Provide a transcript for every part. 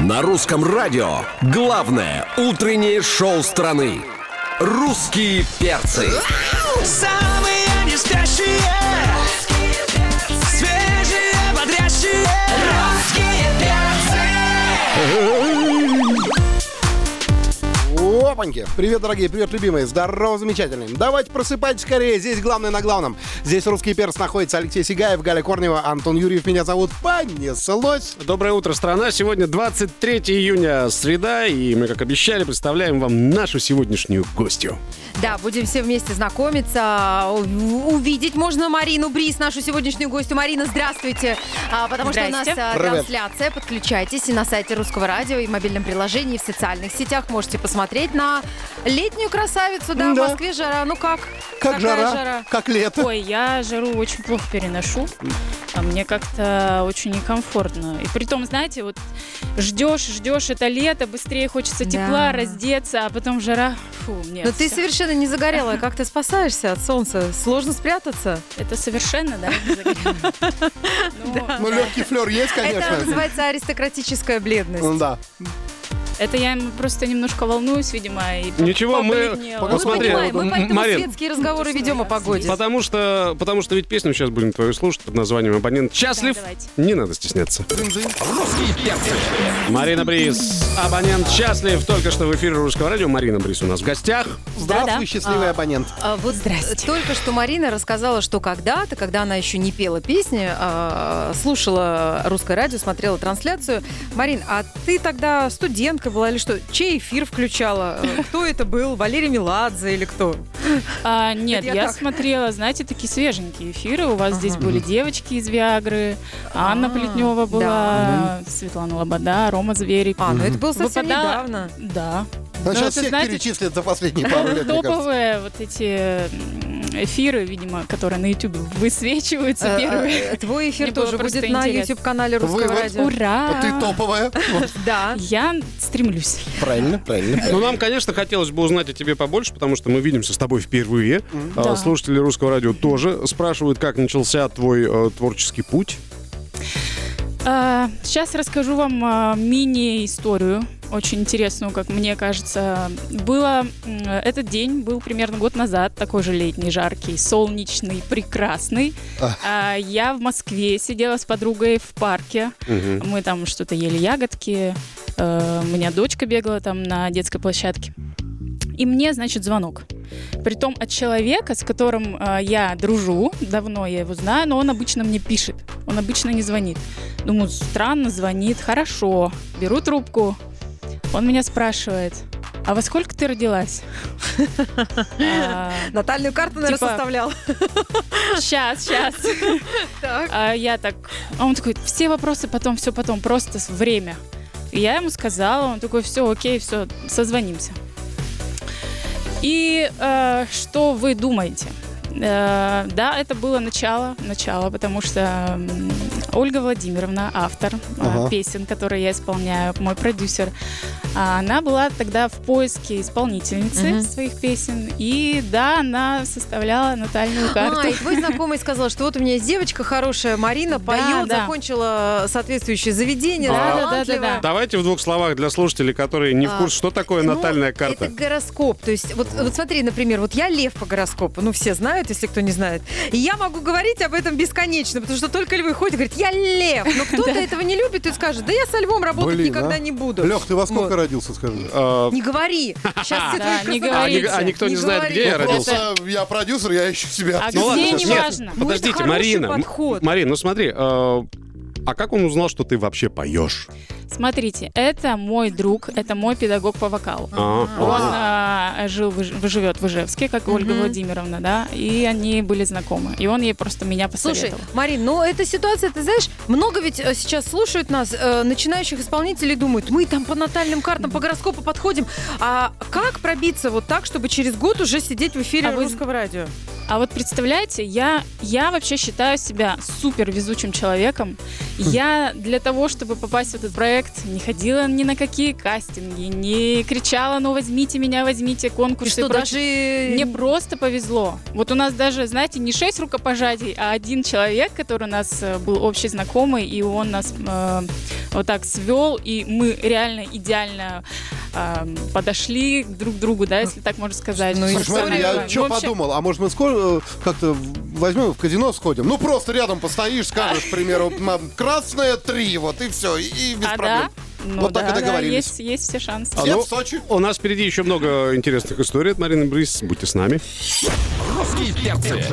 На русском радио главное утреннее шоу страны. Русские перцы. Опаньки! Привет, дорогие, привет, любимые! Здорово, замечательные! Давайте просыпайтесь скорее, здесь главное на главном. Здесь русский перс находится Алексей Сигаев, Галя Корнева, Антон Юрьев. Меня зовут Понеслось. Доброе утро, страна. Сегодня 23 июня, среда, и мы, как обещали, представляем вам нашу сегодняшнюю гостью. Да, будем все вместе знакомиться. Увидеть можно Марину Брис, нашу сегодняшнюю гостью. Марина, здравствуйте. А, потому что у нас Здрасте. а, Привет. трансляция. Подключайтесь и на сайте Русского радио, и в мобильном приложении, и в социальных сетях. Можете посмотреть на летнюю красавицу. Да, Да. в Москве жара. Ну как? Как Какая жара, как лето. Ой, я жару очень плохо переношу. А мне как-то очень некомфортно. И при том, знаете, вот ждешь, ждешь это лето, быстрее хочется Да. тепла, раздеться, а потом жара. Фу, нет. Но ты всё. совершенно не загорелая. Как ты спасаешься от солнца? Сложно спрятаться. Это совершенно, да? не загорело. Ну, Ну, легкий флер есть, Это конечно. называется аристократическая бледность. Ну, Да. Это я просто немножко волнуюсь, видимо, и Ничего, мы-. Мы Посмотри, понимаем, мы поэтому Марин. светские разговоры Ну, ведем о погоде. Потому что, потому что ведь песню сейчас будем твою слушать под названием «Абонент счастлив». Да, давайте. Не надо стесняться. Русские перцы. Марина Брис, абонент счастлив. Только что в эфире Русского радио. Марина Брис у нас в гостях. Здравствуй, Да-да. счастливый абонент. А вот Здрасте. только что Марина рассказала, что когда-то, когда она еще не пела песни, а, слушала русское радио, смотрела трансляцию. Марин, а ты тогда студентка была или что? Чей эфир включала? Кто это был? Валерий Меладзе или кто? А, нет, я, я так. смотрела, знаете, такие свеженькие эфиры. У вас здесь Ага. были девочки из Виагры, Анна А, Плетнева была, Светлана Лобода, Рома Зверев. А, ну это было совсем Выпадала- недавно. Да. Ну, Ну, сейчас это, всех знаете, перечислят за последние пару лет. Топовые вот эти эфиры, видимо, которые на YouTube высвечиваются Э, первые. э, Твой эфир тоже будет на. YouTube-канале Русского радио. Ура! А ты топовая. Да. Я стремлюсь. Правильно, правильно. Ну, нам, конечно, хотелось бы узнать о тебе побольше, потому что мы видимся с тобой впервые. А. Слушатели Русского радио тоже спрашивают, как начался твой э, творческий путь. А, Сейчас расскажу вам мини-историю, очень интересную, как мне кажется. Было этот день был примерно год назад, такой же летний, жаркий, солнечный, прекрасный. Ах. А, Я в Москве сидела с подругой в парке. Мгм. Мы там что-то ели ягодки. э, У меня дочка бегала там на детской площадке. И мне, значит, звонок. Притом от человека, с которым э, я дружу, давно я его знаю, но он обычно мне пишет. Он обычно не звонит. Думаю, странно, звонит. Хорошо. Беру трубку. Он меня спрашивает, а во сколько ты родилась? А, Натальную карту, наверное, Типа- составлял. Сейчас, сейчас. А я так... А он такой, все вопросы потом, все потом, просто время. Я ему сказала, он такой, все, окей, все, созвонимся. И э, что вы думаете? Э, да, это было начало, начало, потому что Ольга Владимировна, автор э, песен, которые я исполняю, мой продюсер, она была тогда в поиске исполнительницы Мгм. своих песен. И да, она составляла натальную карту. А, и твой знакомый сказал, что вот у меня есть девочка хорошая, Марина, Да, поет, да. закончила соответствующее заведение, Да, да, да, да, да. Давайте в двух словах для слушателей, которые не в А, курсе, что такое Ну, натальная карта. Это гороскоп. То есть, вот, вот смотри, например, вот я лев по гороскопу, ну все знают, если кто не знает. И я могу говорить об этом бесконечно, потому что только львы ходят и говорят, я лев. Но кто-то этого не любит и скажет, да я со львом работать никогда а? не буду. Лех, ты во сколько. Родился, скажи? А, Не говори. Сейчас все Да, твои не красоты- а говорите. а никто не, Не знает, говори. где я Ну, родился. Просто я продюсер, я ищу себя. А артиста. где, ладно, не нет. важно. Ну, это Подождите, Марина. м- подход. Марин, ну смотри, э, а как он узнал, что ты вообще поешь? Смотрите, это мой друг, это мой педагог по вокалу. А, Он а. жил, живет в Ижевске, как и Ольга. Владимировна, да, и они были знакомы. И он ей просто меня Слушай, посоветовал. Марин, ну эта ситуация, ты знаешь, много ведь э, сейчас слушают нас, э, начинающих исполнителей, думают, мы там по натальным картам, по гороскопу подходим. А как пробиться вот так, чтобы через год уже сидеть в эфире А вы- русского радио? А вот представляете, я, я вообще считаю себя супер везучим человеком. Я для того, чтобы попасть в этот проект, не ходила ни на какие кастинги, не кричала, ну возьмите меня, возьмите И конкурсы. что, и даже... Мне просто повезло. Вот у нас даже, знаете, не шесть рукопожатий, а один человек, который у нас э, был общий знакомый, и он нас э, вот так свел, и мы реально идеально э, подошли друг к другу, да, если так можно сказать. Ну, Слушай, История Марин, я что вообще- подумал, а может мы скоро э, как-то возьмем в казино сходим? Ну просто рядом постоишь, скажешь, к примеру, «М, красное три, вот и все, и без А, проблем. да? Ну, Вот так и да, да, договорились. есть, есть все шансы. Все ну, в Сочи. У нас впереди еще много интересных историй от Марины Брис. Будьте с нами. Русские перцы.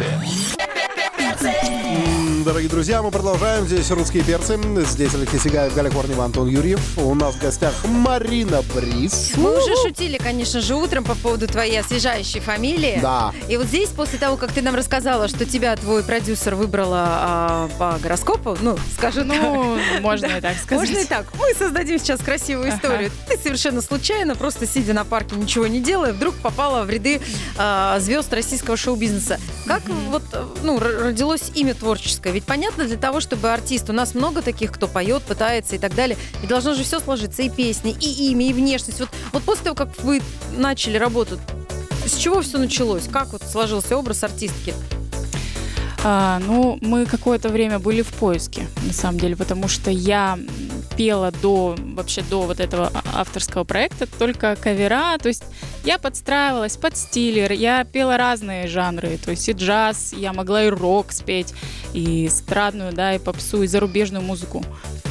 Дорогие друзья, мы продолжаем. Здесь русские перцы. Здесь Алексей Сигаев, Галя Корнева, Антон Юрьев. У нас в гостях Марина Брис. Мы уже шутили, конечно же, утром по поводу твоей освежающей фамилии. Да. И вот здесь, после того, как ты нам рассказала, что тебя твой продюсер выбрала а, по гороскопу, ну, скажи так. Ну, можно и так сказать. Можно и так. Мы создадим сейчас красивую Ага. историю. Ты совершенно случайно, просто сидя на парке, ничего не делая, вдруг попала в ряды а, звезд российского шоу-бизнеса. Как вот э, ну, родилось имя творческое? Ведь понятно, для того, чтобы артист, у нас много таких, кто поет, пытается и так далее, и должно же все сложиться, и песни, и имя, и внешность. Вот, вот после того, как вы начали работу, с чего все началось? Как вот сложился образ артистки? А, ну, мы какое-то время были в поиске, на самом деле, потому что я пела до вообще до вот этого а- авторского проекта только кавера, то есть я подстраивалась под стили, я пела разные жанры, то есть и джаз, я могла и рок спеть, и эстрадную, да, и попсу, и зарубежную музыку.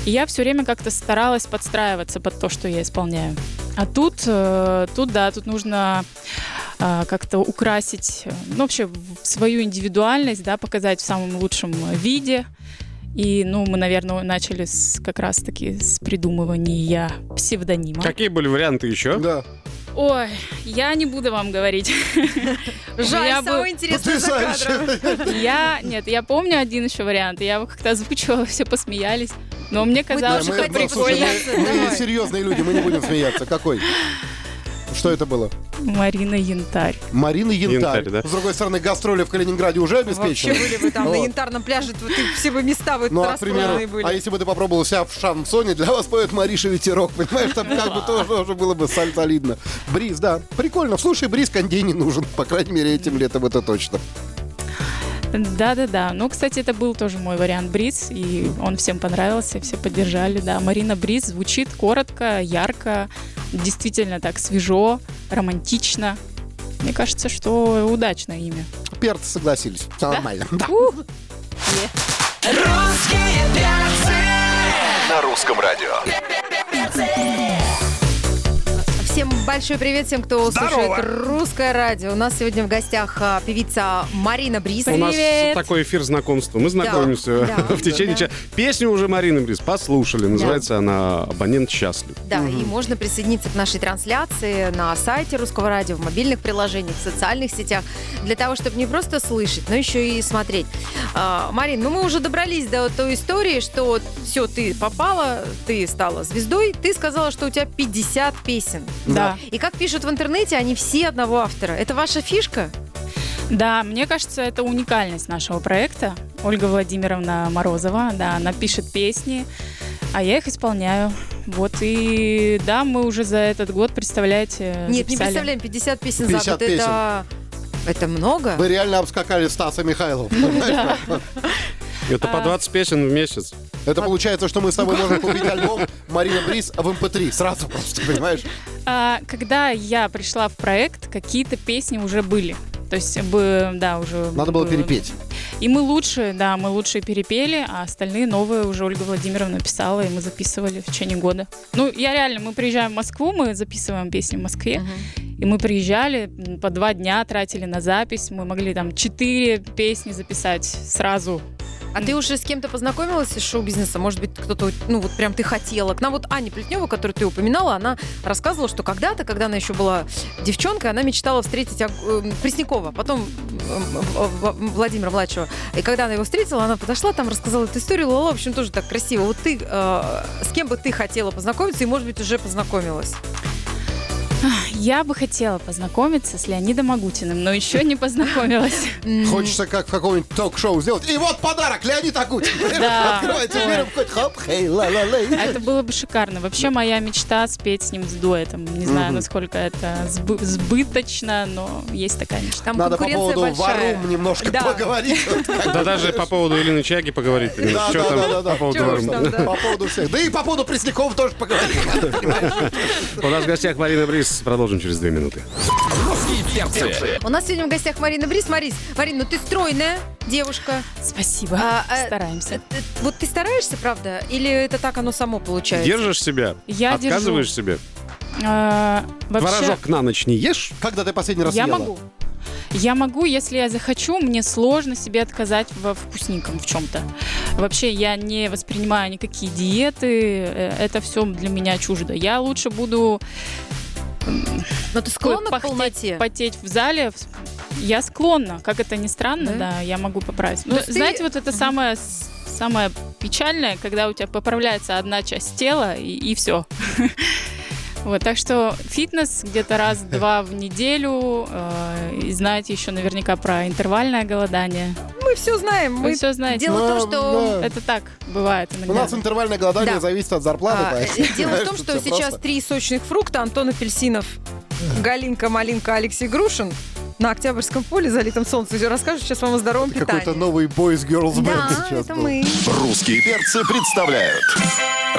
И я все время как-то старалась подстраиваться под то, что я исполняю. А тут, э, тут да, тут нужно а, как-то украсить, э, ну, вообще свою индивидуальность, да, показать в самом лучшем виде. И, ну, мы, наверное, начали с, как раз-таки с придумывания псевдонима. Какие были варианты еще? Да. Ой, я не буду вам говорить. Жаль, Я бы- самое интересное за кадром. Я, нет, я помню один еще вариант, я его как-то озвучивала, все посмеялись. Но мне Да, казалось, мы, что это хотим ну, слушай, прикольно. мы- мы серьезные люди, мы не будем смеяться. Какой? Что это было? Марина Янтарь. Марина Янтарь. Янтарь, да. С другой стороны, гастроли в Калининграде уже Вообще обеспечены. были вы там на Вот. янтарном пляже, вот все бы места вы Ну, а, примеру, были. а если бы ты попробовал себя в шансоне, для вас поет Мариша Ветерок, понимаешь, там как бы тоже уже было бы солидно. Бриз, да, прикольно. Слушай, Бриз кондей не нужен, по крайней мере, этим летом это точно. Да-да-да. Ну, кстати, это был тоже мой вариант Бриз, и он всем понравился, все поддержали. Да, Марина Бриз звучит коротко, ярко, действительно так свежо, романтично. Мне кажется, что удачное имя. Перцы согласились, все нормально. Да. Русские перцы. На русском радио. Всем большой привет всем, кто слушает русское радио. У нас сегодня в гостях а, певица Марина Брис. У нас Привет. такой эфир знакомства. Мы знакомимся Да, в течение да. часа. Песню уже Марины Брис послушали. Называется она «Абонент счастлив». Да, и можно присоединиться к нашей трансляции на сайте Русского радио, в мобильных приложениях, в социальных сетях, для того, чтобы не просто слышать, но еще и смотреть. А, Марин, ну мы уже добрались до той истории, что все, ты попала, ты стала звездой, ты сказала, что у тебя 50 песен. Да. И как пишут в интернете, они все одного автора. Это ваша фишка? Да, мне кажется, это уникальность нашего проекта. Ольга Владимировна Морозова, да, она пишет песни, а я их исполняю. Вот, и да, мы уже за этот год, представляете, Нет, не записали. представляем, 50 песен 50 за год. песен. Это... Это много? Вы реально обскакали Стаса Михайлова. Это по 20 песен в месяц. Это получается, что мы с тобой можем купить альбом Марина Бриз в MP3. Сразу просто, понимаешь? А, когда я пришла в проект, какие-то песни уже были. То есть, бы, да, уже... Надо было перепеть. И мы лучше, да, мы лучше перепели, а остальные новые уже Ольга Владимировна писала, и мы записывали в течение года. Ну, я реально, мы приезжаем в Москву, мы записываем песни в Москве, и мы приезжали, по два дня тратили на запись, мы могли там четыре песни записать сразу. А ты уже с кем-то познакомилась из шоу-бизнеса? Может быть, кто-то, ну вот прям ты хотела. К нам вот Аня Плетнева, которую ты упоминала, она рассказывала, что когда-то, когда она еще была девчонкой, она мечтала встретить э, Преснякова, потом э, э, Владимира Младшего. И когда она его встретила, она подошла, там рассказала эту историю, Лала, в общем, тоже так красиво. Вот ты, э, с кем бы ты хотела познакомиться и, может быть, уже познакомилась? Я бы хотела познакомиться с Леонидом Агутиным, но еще не познакомилась. Хочется как в каком-нибудь ток-шоу сделать. И вот подарок, Леонид Агутин. Да. Открывается дверь, входит, хоп, хей, ла-ла-лей. Это было бы шикарно. Вообще моя мечта спеть с ним с дуэтом. Не знаю, насколько это сбы- сбыточно, но есть такая мечта. Там Надо по поводу. Варум немножко поговорить. Да даже по поводу Елены Чаги поговорить. Да, да, да, по поводу всех. Да и по поводу Пресняков тоже поговорим. У нас в гостях Марина Брис. Продолжим через две минуты. Русские перцы. У нас сегодня в гостях Марина Брис. Марис, Марин, ну ты стройная девушка. Спасибо. А, а, Стараемся. Э, э, Вот ты стараешься, правда? Или это так оно само получается? Держишь себя? Я Отказываешь держу. себе? А, вообще, Творожок на ночь не ешь? Когда ты последний раз я ела? могу. Я могу, если я захочу, мне сложно себе отказать во вкусненьком в чем-то. Вообще я не воспринимаю никакие диеты, э, это все для меня чуждо. Я лучше буду Но ты склонна к пахтеть, полноте? потеть в зале. Я склонна, как это ни странно, Да? да, я могу поправить. То Ну, есть ты- знаете, вот это самое, самое печальное, когда у тебя поправляется одна часть тела и, все. Вот, так что фитнес где-то раз-два в неделю. э, и знаете еще наверняка про интервальное голодание. Мы все знаем. Вы Мы... все знаете. Дело в том, что... Это так бывает У иногда. нас интервальное голодание Да. зависит от зарплаты. А, поэтому, э, Дело в том, что сейчас просто. три сочных фрукта. Антон Апельсинов, Галинка, Малинка, Алексей Грушин на Октябрьском поле, залитом солнцем. Расскажу сейчас вам о здоровом Какой-то питании. новый Boys Girls Band Да, сейчас это был. мы. Русские перцы представляют.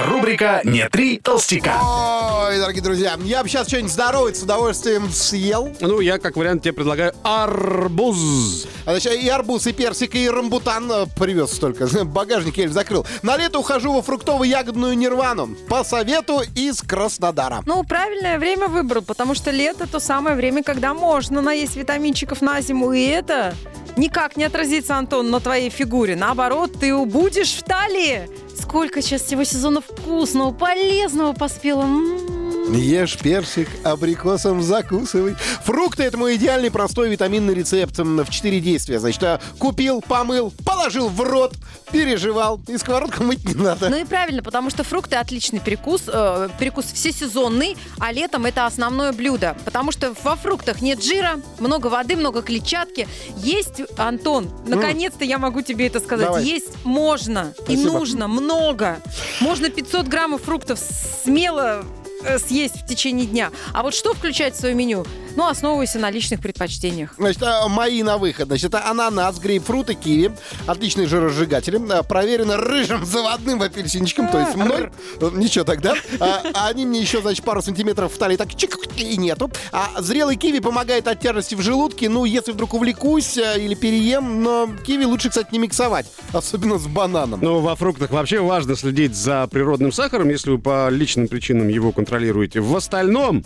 Рубрика «Не три толстяка». Ой, дорогие друзья, я бы сейчас что-нибудь здоровое с удовольствием съел. Ну, я как вариант тебе предлагаю арбуз. А значит, и арбуз, и персик, и рамбутан э, привез столько. Багажник еле закрыл. На лето ухожу во фруктово-ягодную нирвану. По совету из Краснодара. Ну, правильное время выбрал, потому что лето то самое время, когда можно наесть витаминчиков на зиму. И это никак не отразится, Антон, на твоей фигуре. Наоборот, ты будешь в талии. Сколько сейчас всего сезона вкусного, полезного поспело. М-м-м. Ешь персик, абрикосом закусывай. Фрукты – это мой идеальный простой витаминный рецепт в 4 действия. Значит, а, купил, помыл, положил в рот, переживал. И сковородку мыть не надо. Ну и правильно, потому что фрукты отличный перекус, э, перекус всесезонный, а летом это основное блюдо, потому что во фруктах нет жира, много воды, много клетчатки. Есть, Антон, наконец-то я могу тебе это сказать, Давай. есть можно и Спасибо. нужно много. Можно 500 граммов фруктов смело съесть в течение дня. А вот что включать в свое меню? Ну, основывайся на личных предпочтениях. Значит, а, мои на выход. Значит, это ананас, грейпфрут и киви. Отличные жиросжигатели. А, Проверено рыжим заводным апельсинчиком, то есть мной. Ничего тогда. А, они мне еще, значит, пару сантиметров в талии так чик и нету. А зрелый киви помогает от тяжести в желудке. Ну, если вдруг увлекусь или переем, но киви лучше, кстати, не миксовать. Особенно с бананом. Ну, во фруктах вообще важно следить за природным сахаром, если вы по личным причинам его контролируете. В остальном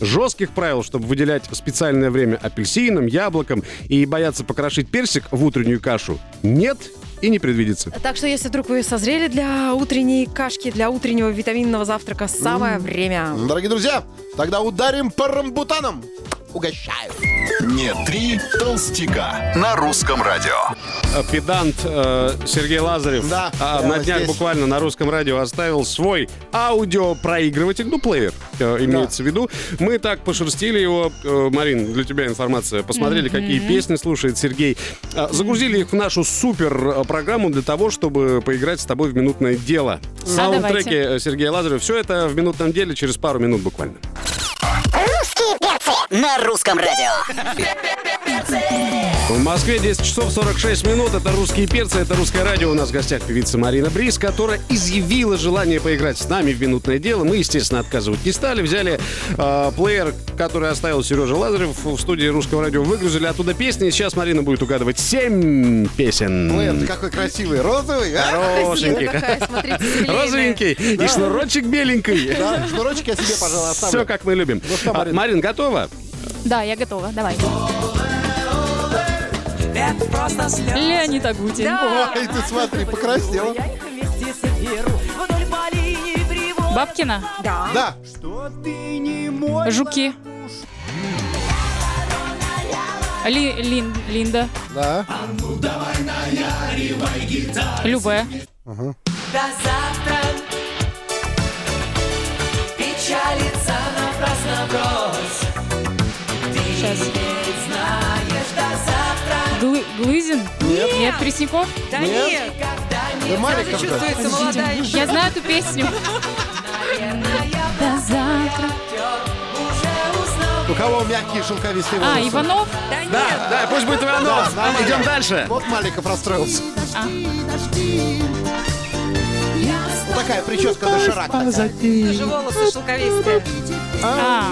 жестких правил, чтобы выделять специальное время апельсинам, яблокам и бояться покрошить персик в утреннюю кашу, нет и не предвидится. Так что, если вдруг вы созрели для утренней кашки, для утреннего витаминного завтрака, самое время. Дорогие друзья, тогда ударим по рамбутанам. Угощаю. «Не три толстяка» на русском радио. Э, Педант э, Сергей Лазарев Да, а, на днях здесь. буквально на русском радио оставил свой аудиопроигрыватель, ну, плеер э, имеется в виду. Мы так пошерстили его. Э, Марин, для тебя информация. Посмотрели, какие песни слушает Сергей. Э, загрузили их в нашу супер программу для того, чтобы поиграть с тобой в минутное дело. Саундтреки давайте. э, Сергея Лазарева. Все это в минутном деле через пару минут буквально. Русские перцы на русском радио. В Москве 10 часов 46 минут. Это «Русские перцы», это «Русское радио». У нас в гостях певица Марина Брис, которая изъявила желание поиграть с нами в «Минутное дело». Мы, естественно, отказывать не стали. Взяли э, плеер, который оставил Сережа Лазарев в студии «Русского радио». Выгрузили оттуда песни. Сейчас Марина будет угадывать 7 песен. Ты какой красивый. Розовый, а? Хорошенький. Розовенький и шнурочек беленький. Да, шнурочек я себе, пожалуй, оставлю. Все, как мы любим. Ну? Марин, готова? Да, я готова, давай. Леонид Агутин. Да. Ой, ты смотри, покраснела. Бабкина, Да. Да. Жуки. Ли, Лин, Линда, Да. Любе, До завтра Печалиться напрасно брось Кузин? Нет. Нет, Пресняков? Да Нет. нет. Да Сразу чувствуется молодая еще. Я знаю эту песню. До завтра. У кого мягкие шелковистые А, волосы? Иванов? Да нет. Да, да, пусть будет Иванов. нормально. Идем дальше. Вот Маликов расстроился. Вот такая прическа доширак. Тоже волосы шелковистые. А,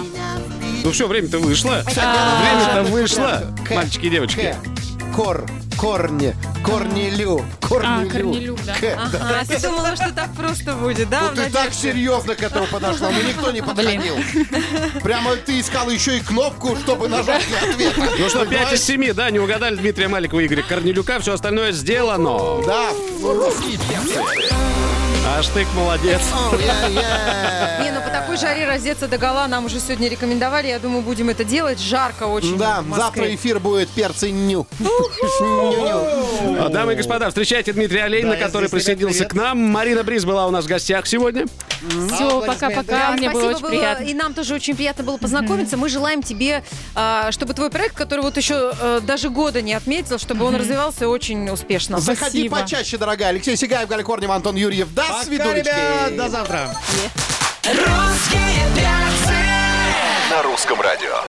Ну все, время-то вышло. А. Время-то вышло, мальчики и девочки. Кор. Корни. Корнелю. Корнелю. А, Корнелюк, да. К. да. Ага, а ты думала, что так просто будет, да? Ну ты так серьезно к этому подошла, ну никто не подходил. Прямо ты искала еще и кнопку, чтобы нажать на ответ. Ну что, 5 из 7, да, не угадали Дмитрия Маликова и Игоря Корнелюка. Все остальное сделано. Да. Аж ты молодец. Не, ну по такой жаре раздеться до гола нам уже сегодня рекомендовали. Я думаю, будем это делать. Жарко очень. Да, завтра эфир будет перцы ню. Дамы и господа, встречайте Дмитрия Олейна, который присоединился к нам. Марина Бриз была у нас в гостях сегодня. все, пока-пока. Мне было Спасибо, очень приятно. И нам тоже очень приятно было познакомиться. Мы желаем тебе, а, чтобы твой проект, который вот еще э, даже года не отметил, чтобы он развивался очень успешно. Заходи почаще, дорогая. Алексей Сигаев, Галя Корнева, Антон Юрьев. До свидулечки. До завтра. На русском радио.